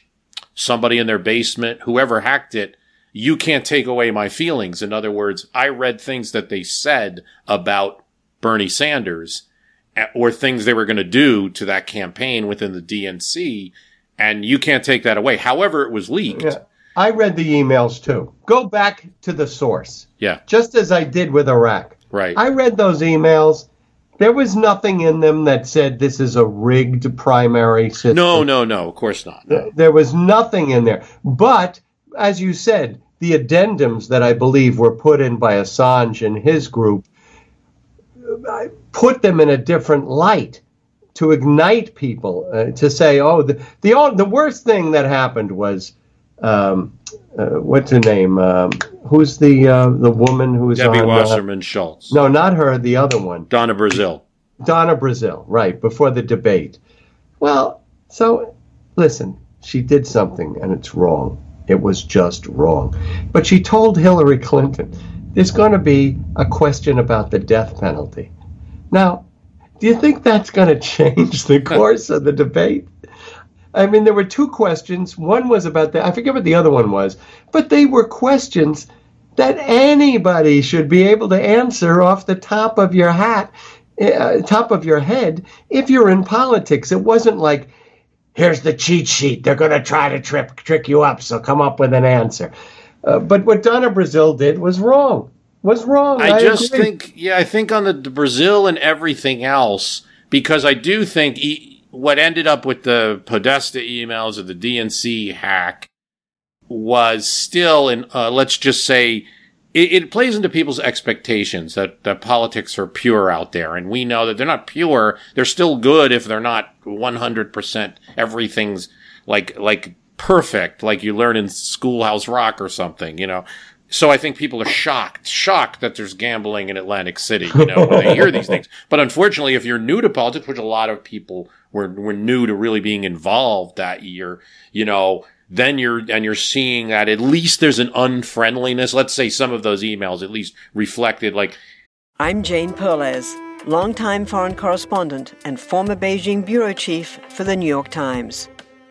somebody in their basement, whoever hacked it, you can't take away my feelings. In other words, I read things that they said about Bernie Sanders or things they were going to do to that campaign within the DNC, and you can't take that away. However, it was leaked. yeah. I read the emails too. Go back to the source, Yeah, just as I did with Iraq. right. I read those emails. There was nothing in them that said this is a rigged primary system. no, no, no, of course not. No. There was nothing in there. But, as you said, the addendums that I believe were put in by Assange and his group put them in a different light to ignite people, uh, to say, oh, the, the, all- the worst thing that happened was. Um, uh, what's her name? Um, who's the uh, the woman who's Debbie on? uh, Wasserman Schultz. no, not her. The other one. Donna Brazile. Donna Brazile, right, before the debate. Well, so listen, she did something and it's wrong. It was just wrong. But she told Hillary Clinton there's going to be a question about the death penalty. Now, do you think that's going to change the *laughs* course of the debate? I mean, there were two questions. One was about the, I forget what the other one was, but they were questions that anybody should be able to answer off the top of your hat, uh, top of your head, if you're in politics. It wasn't like, here's the cheat sheet. They're going to try to trip, trick you up, so come up with an answer. Uh, but what Donna Brazile did was wrong. was wrong. I, I just agree. think, yeah, I think on the, the Brazile and everything else, because I do think e- what ended up with the Podesta emails or the DNC hack was still in, uh, let's just say, it, it plays into people's expectations that, that politics are pure out there. And we know that they're not pure. They're still good if they're not 100% everything's like, like perfect, like you learn in Schoolhouse Rock or something, you know. So I think people are shocked, shocked that there's gambling in Atlantic City, you know, when they hear these things. *laughs* But unfortunately, if you're new to politics, which a lot of people were, were new to really being involved that year, you know, then you're, and you're seeing that at least there's an unfriendliness. Let's say some of those emails at least reflected like, I'm Jane Perlez, longtime foreign correspondent and former Beijing bureau chief for the New York Times.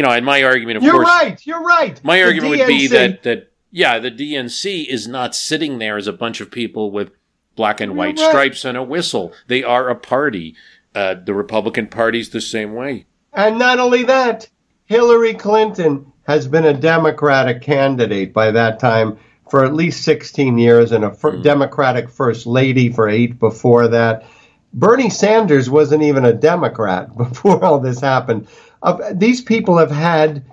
You know, and my argument, of You're course, right. You're right. My The argument would be that that yeah, the DNC is not sitting there as a bunch of people with black and white right. stripes and a whistle. They are a party. Uh, the Republican Party's the same way. And not only that, Hillary Clinton has been a Democratic candidate by that time for at least 16 years and a fir- Democratic first lady for eight before that. Bernie Sanders wasn't even a Democrat *laughs* before all this happened. Uh, these people have had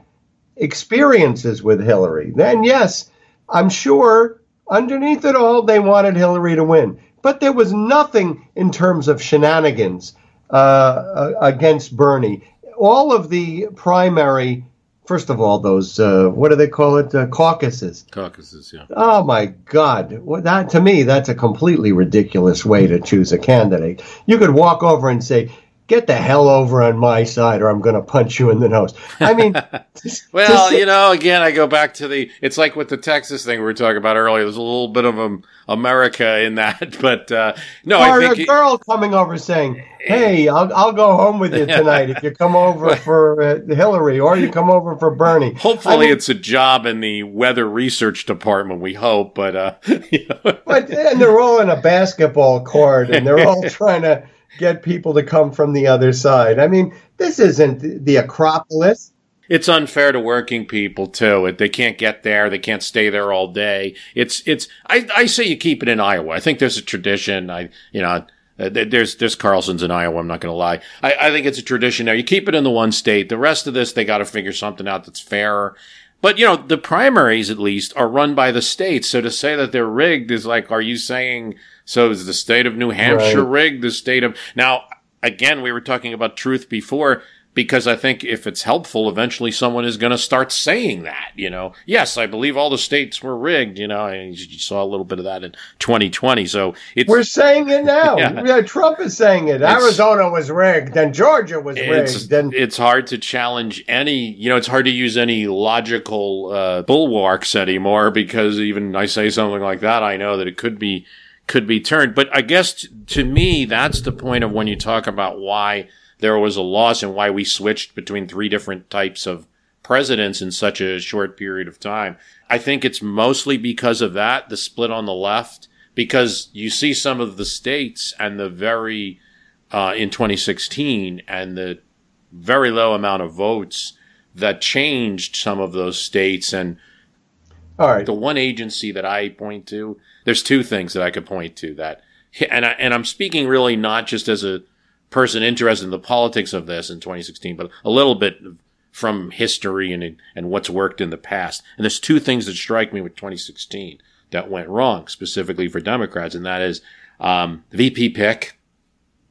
experiences with Hillary. Then, yes, I'm sure underneath it all, they wanted Hillary to win. But there was nothing in terms of shenanigans uh, uh, against Bernie. All of the primary, first of all, those, uh, what do they call it, uh, caucuses. Caucuses, yeah. Oh my God! Well, that to me, that's a completely ridiculous way to choose a candidate. You could walk over and say, "Get the hell over on my side, or I'm going to punch you in the nose." I mean, *laughs* *laughs* Well, you know, again, I go back to the. It's like with the Texas thing we were talking about earlier. There's a little bit of um, America in that, *laughs* but uh, no, or I a think it- girl coming over saying, "Hey, I'll, I'll go home with you tonight if you come over for uh, Hillary, or you come over for Bernie." hopefully I mean, it's a job in the weather research department. We hope, but uh, you know. But and they're all in a basketball court, and they're all trying to get people to come from the other side. I mean, this isn't the Acropolis. It's unfair to working people too. They can't get there. They can't stay there all day. It's it's. I, I say you keep it in Iowa. I think there's a tradition. I you know. uh, There's there's Carlson's in Iowa. I'm not going to lie. I, I think it's a tradition there. You keep it in the one state. The rest of this, they got to figure something out that's fairer. But you know, the primaries at least are run by the states. So to say that they're rigged is like, are you saying so? Is the state of New Hampshire Right. rigged? The state of now again, we were talking about truth before because I think if it's helpful, eventually someone is going to start saying that, you know, yes, I believe all the states were rigged, you know, and you saw a little bit of that in 2020. So it's, We're saying it now. *laughs* Yeah. Yeah, Trump is saying it. Arizona was rigged, and Georgia was it's, rigged, and it's hard to challenge any, you know, it's hard to use any logical, uh, bulwarks anymore because even I say something like that, I know that it could be, could be turned. But I guess t- to me, that's the point of when you talk about why there was a loss and why we switched between three different types of presidents in such a short period of time. I think it's mostly because of that, the split on the left, because you see some of the states and the very, uh, in 2016 and the very low amount of votes that changed some of those states. And all right. the one agency that I point to, there's two things that I could point to that, and I, and I'm speaking really not just as a person interested in the politics of this in 2016, but a little bit from history and and what's worked in the past. And there's two things that strike me with 2016 that went wrong, specifically for Democrats, and that is um, VP pick,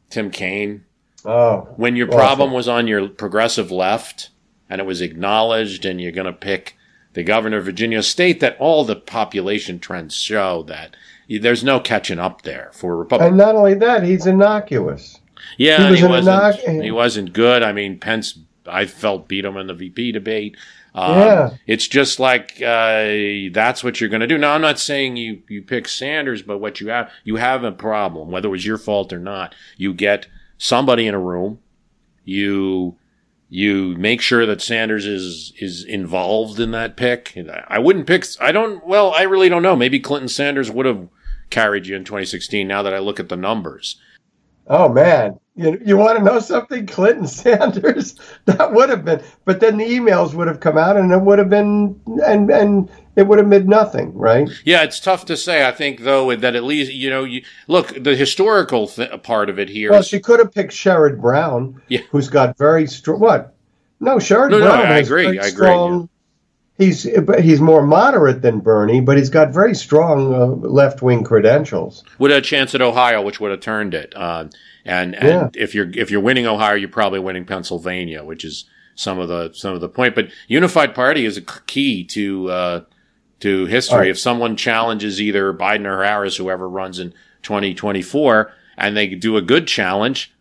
Tim Kaine. Oh, when your problem was on your progressive left and it was acknowledged and you're going to pick the governor of Virginia State that all the population trends show that there's no catching up there for Republicans. And not only that, he's innocuous. Yeah, He was inoc- he wasn't good. I mean, Pence, I felt beat him in the VP debate. Um, Yeah. it's just like uh, that's what you're going to do. Now, I'm not saying you you pick Sanders, but what you have you have a problem, whether it was your fault or not. You get somebody in a room. You you make sure that Sanders is is involved in that pick. I wouldn't pick. I don't. Well, I really don't know. Maybe Clinton Sanders would have carried you in 2016. Now that I look at the numbers. Oh man, you, you want to know something? Clinton *laughs* Sanders, that would have been, but then the emails would have come out, and it would have been, and and it would have meant nothing, right? Yeah, it's tough to say. I think though that at least you know, you, look the historical th- part of it here. Well, she could have picked Sherrod Brown, Yeah. who's got very strong. What? No, Sherrod No, no, Brown. I has agree, I agree, strong- He's but he's more moderate than Bernie, but he's got very strong uh, left wing credentials. would have a chance at Ohio, which would have turned it. Uh, and and Yeah. if you're if you're winning Ohio, you're probably winning Pennsylvania, which is some of the some of the point. But unified party is a key to uh, to history. Right. If someone challenges either Biden or Harris, whoever runs in 2024, and they do a good challenge,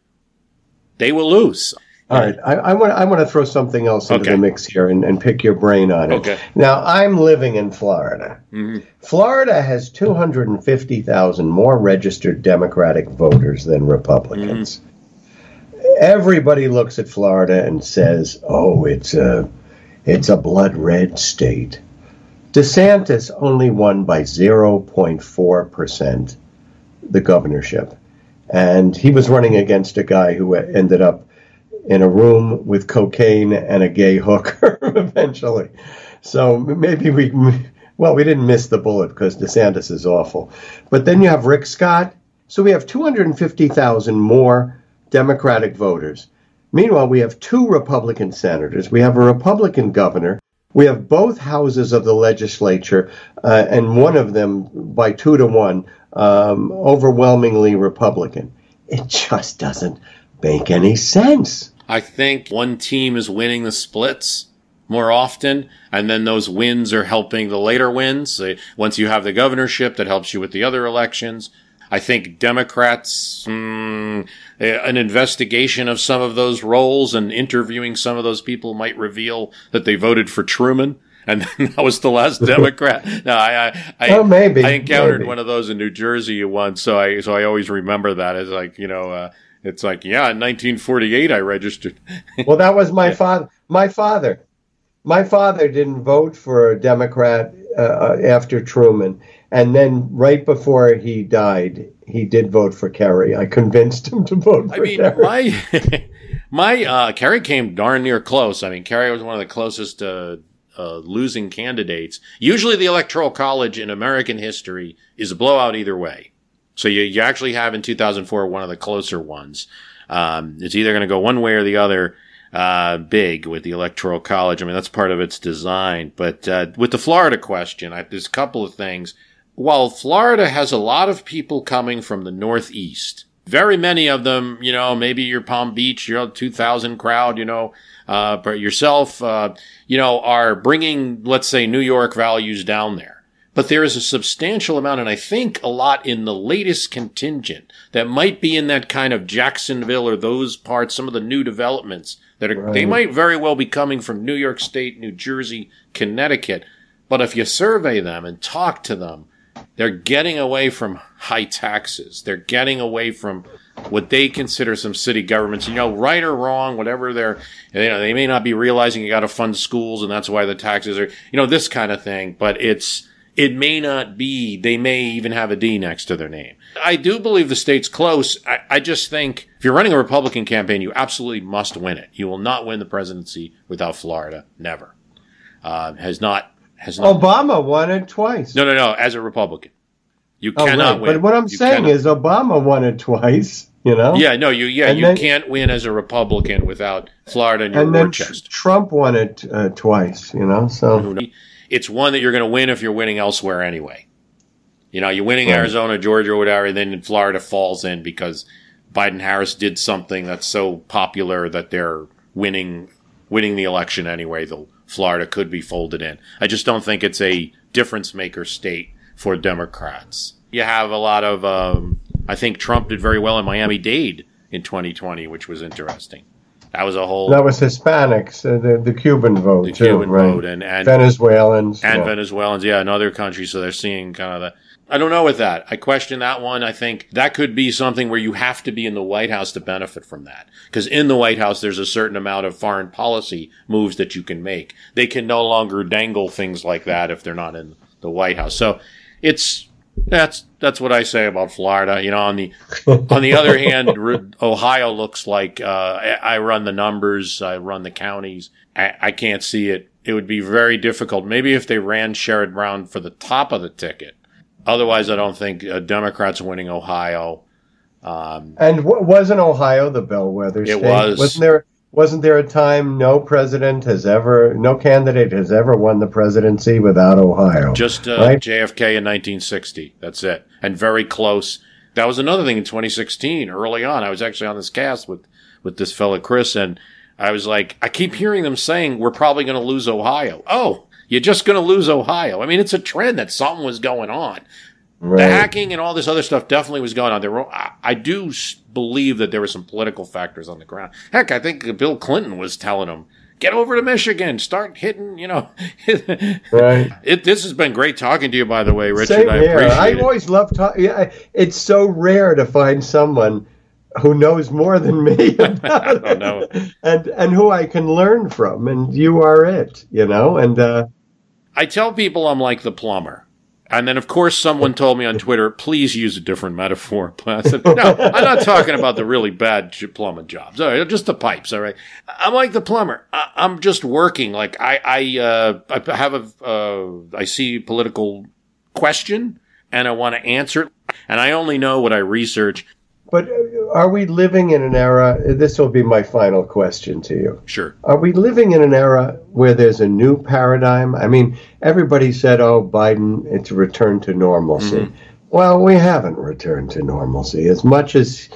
they will lose. All right, I, I want I want to throw something else into Okay. the mix here and, and pick your brain on it. Okay. Now I'm living in Florida. Mhm. Florida has 250,000 more registered Democratic voters than Republicans. Everybody looks at Florida and says, "Oh, it's a it's a blood red state." DeSantis only won by 0.4 percent the governorship, and he was running against a guy who ended up in a room with cocaine and a gay hooker *laughs* eventually. So maybe we, well, we didn't miss the bullet because DeSantis is awful. But then you have Rick Scott. So we have 250,000 more Democratic voters. Meanwhile, we have two Republican senators. We have a Republican governor. We have both houses of the legislature, uh, and one of them by two to one, um, overwhelmingly Republican. It just doesn't make any sense. I think one team is winning the splits more often, and then those wins are helping the later wins. Once you have the governorship, that helps you with the other elections. I think Democrats, mm, an investigation of some of those roles and interviewing some of those people might reveal that they voted for Truman. And *laughs* that was the last *laughs* Democrat. No, I, I, I, Oh, maybe, I encountered maybe. one of those in New Jersey once, so I, so I always remember that as like, you know, uh, it's like, yeah, in 1948 I registered. *laughs* Well, that was my father. My father. My father didn't vote for a Democrat uh, after Truman, and then right before he died, he did vote for Kerry. I convinced him to vote for I mean, Kerry. my *laughs* my uh, Kerry came darn near close. I mean, Kerry was one of the closest uh, uh, losing candidates. Usually, the electoral college in American history is a blowout either way. So you you actually have in 2004 one of the closer ones. Um, it's either going to go one way or the other. Uh, big with the electoral college. I mean, that's part of its design. But uh, with the Florida question, I, there's a couple of things. While Florida has a lot of people coming from the Northeast, very many of them, you know, maybe your Palm Beach, your 2000 crowd, you know, uh, but yourself, uh, you know, are bringing, let's say, New York values down there. But there is a substantial amount, and I think a lot in the latest contingent that might be in that kind of Jacksonville or those parts, some of the new developments that are, they might very well be coming from New York State, New Jersey, Connecticut. But if you survey them and talk to them, they're getting away from high taxes. They're getting away from what they consider some city governments. You know, right or wrong, whatever they're, you know, they may not be realizing you got to fund schools and that's why the taxes are, you know, this kind of thing. But it's, it may not be, they may even have a D next to their name. I do believe the state's close. I, I just think if you're running a Republican campaign, you absolutely must win it. You will not win the presidency without Florida. Never. Uh, has not, has not. Obama won it twice. No, no, no. As a Republican, you Oh, cannot right. win. But what I'm You saying cannot- is Obama won it twice. You know. yeah, no, you, yeah, And you then- can't win as a Republican without Florida in your And then chest. Trump won it uh, twice. You know. So It's one that you're going to win if you're winning elsewhere anyway. You know, you're winning Right. Arizona, Georgia, or whatever, then Florida falls in because Biden Harris did something that's so popular that they're winning winning the election anyway. The Florida could be folded in. I just don't think it's a difference maker state for Democrats. You have a lot of. Um, I think Trump did very well in Miami Dade in 2020, which was interesting. That was a whole. That was Hispanics, uh, the, the Cuban vote, the too, Cuban right? vote and, and Venezuelans. and yeah. Venezuelans, yeah, in other countries. So they're seeing kind of the. I don't know with that. I question that one. I think that could be something where you have to be in the White House to benefit from that. Because in the White House, there's a certain amount of foreign policy moves that you can make. They can no longer dangle things like that if they're not in the White House. So it's that's that's what I say about Florida. You know, on the on the other hand, *laughs* Ohio looks like uh, I run the numbers, I run the counties. I, I can't see it. It would be very difficult. Maybe if they ran Sherrod Brown for the top of the ticket. Otherwise, I don't think uh, Democrats winning Ohio. Um, And w- wasn't Ohio the bellwether It state? was. Wasn't there? Wasn't there a time no president has ever, no candidate has ever won the presidency without Ohio? just uh, Right. JFK in 1960. That's it. And very close. That was another thing in 2016. Early on, I was actually on this cast with with this fella Chris, and I was like, I keep hearing them saying we're probably going to lose Ohio. Oh, you're just going to lose Ohio. I mean, it's a trend that something was going on. Right. The hacking and all this other stuff definitely was going on. There were, I, I do believe that there were some political factors on the ground. Heck, I think Bill Clinton was telling them, get over to Michigan, start hitting, you know. *laughs* Right. It, this has been great talking to you, by the way, Richard. Same I here. appreciate I it. I always love talking. Yeah, it's so rare to find someone who knows more than me *laughs* about don't know. and and who I can learn from. And you are it, you know. And uh, I tell people I'm like the plumber. And then, of course, someone *laughs* told me on Twitter, please use a different metaphor. *laughs* I said, no, I'm not talking about the really bad plumbing jobs. All right, just the pipes. All right. I'm like the plumber. I, I'm just working. Like I, I, uh, I have a, uh, I see a political question and I want to answer it. And I only know what I research. But uh, are we living in an era? This will be my final question to you. Sure. Are we living in an era where there's a new paradigm? I mean, everybody said, "Oh, Biden, it's a return to normalcy." Mm-hmm. Well, we haven't returned to normalcy as much as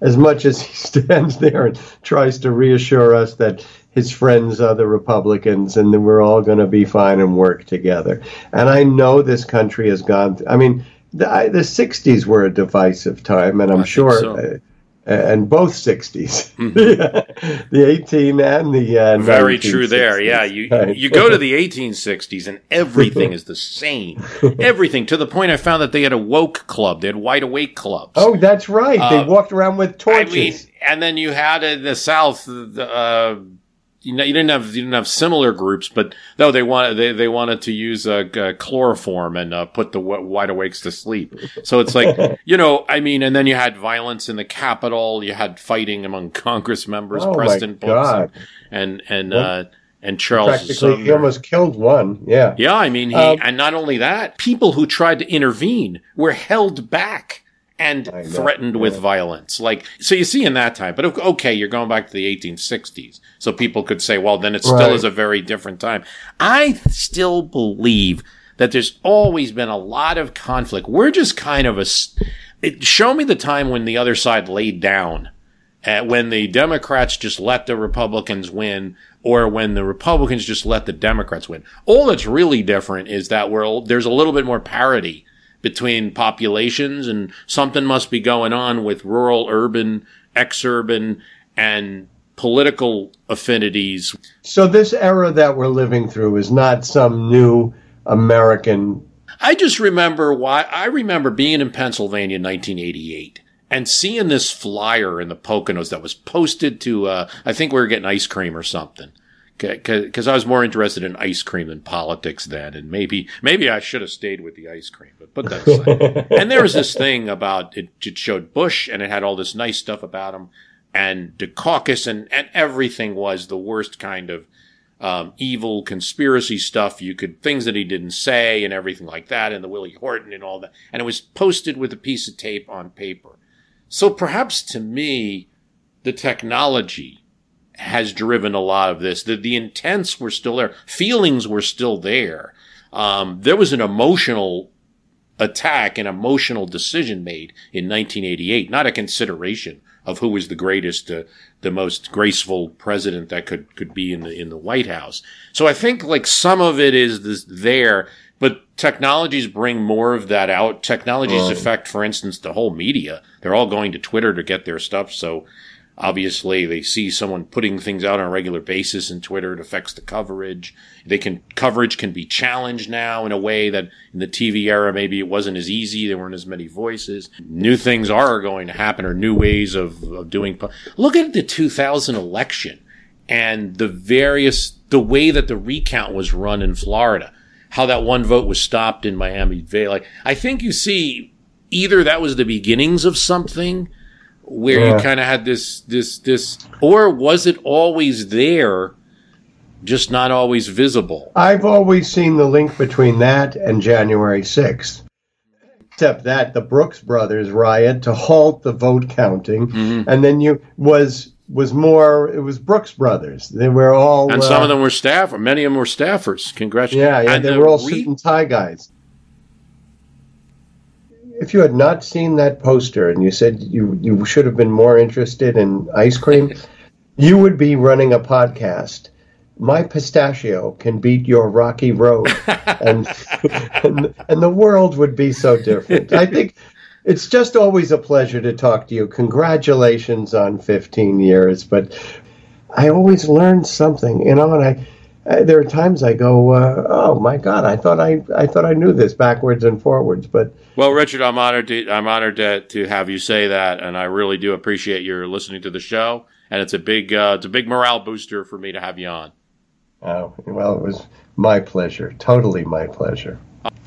as much as he *laughs* stands there and tries to reassure us that his friends are the Republicans and that we're all going to be fine and work together. And I know this country has gone. Th- I mean, the, I- the '60s were a divisive time, and I'm think sure. so. uh, and both 60s, *laughs* the 18 and the uh, Very true there. Yeah, you Right. you go to the 1860s and everything is the same. *laughs* Everything to the point I found that they had a woke club. They had wide awake clubs. Oh, that's right. Uh, they walked around with I torches. mean, and then you had in the South, uh, you know, you didn't have you didn't have similar groups, but no, they wanted they, they wanted to use uh, uh, chloroform and uh, put the w- wide awakes to sleep. So it's like *laughs* you know, I mean, and then you had violence in the Capitol. You had fighting among *laughs* Congress members, Oh, Preston God. and and uh, and Charles Practically, he almost killed one. Yeah. Yeah, I mean, he, Um, and not only that, people who tried to intervene were held back and threatened with violence. Like, so you see in that time, but okay, you're going back to the 1860s. So people could say, well, then it still Right. is a very different time. I still believe that there's always been a lot of conflict. We're just kind of a, it, show me the time when the other side laid down uh, when the Democrats just let the Republicans win, or when the Republicans just let the Democrats win. All that's really different is that we're, there's a little bit more parity between populations, and something must be going on with rural, urban, exurban, and political affinities. So this era that we're living through is not some new American. I just remember why I remember being in Pennsylvania in 1988 and seeing this flyer in the Poconos that was posted to, uh, I think we were getting ice cream or something. Because I was more interested in ice cream than politics then, and maybe maybe I should have stayed with the ice cream. But put that aside. *laughs* and there was this thing about it, it showed Bush, and it had all this nice stuff about him, and the caucus, and and everything was the worst kind of um, evil conspiracy stuff. You could things that he didn't say and everything like that, and the Willie Horton and all that. And it was posted with a piece of tape on paper. So perhaps to me, the technology has driven a lot of this. The, the intents were still there. Feelings were still there. Um, there was an emotional attack, an emotional decision made in 1988, not a consideration of who was the greatest, uh, the most graceful president that could could be in the in the White House. So I think like some of it is this, there, but technologies bring more of that out. Technologies affect, for instance, the whole media. They're all going to Twitter to get their stuff. So obviously they see someone putting things out on a regular basis in Twitter. It affects the coverage. They can, coverage can be challenged now in a way that in the TV era, maybe it wasn't as easy. There weren't as many voices. New things are going to happen or new ways of, of doing. Look at the 2000 election and the various, the way that the recount was run in Florida, how that one vote was stopped in Miami Vale. Like, I think you see either that was the beginnings of something where Yeah. you kind of had this, this, this, or was it always there, just not always visible? I've always seen the link between that and January 6th. Except that the Brooks Brothers riot to halt the vote counting, Mm-hmm. and then you was was more. It was Brooks Brothers. They were all And uh, some of them were staff, many of them were staffers. Congratulations. Yeah, yeah, And they the were all re- suit and tie guys. If you had not seen that poster and you said you, you should have been more interested in ice cream, *laughs* you would be running a podcast. My pistachio can beat your rocky road, *laughs* and, and and the world would be so different. I think it's just always a pleasure to talk to you. Congratulations on 15 years, but I always learn something, you know, and I, I there are times I go, uh, "Oh my God, I thought I, I thought I knew this backwards and forwards." But Well, Richard, I'm honored. To, I'm honored to, to have you say that, and I really do appreciate your listening to the show. And it's a big, uh, it's a big morale booster for me to have you on. uh, well, it was my pleasure, totally my pleasure.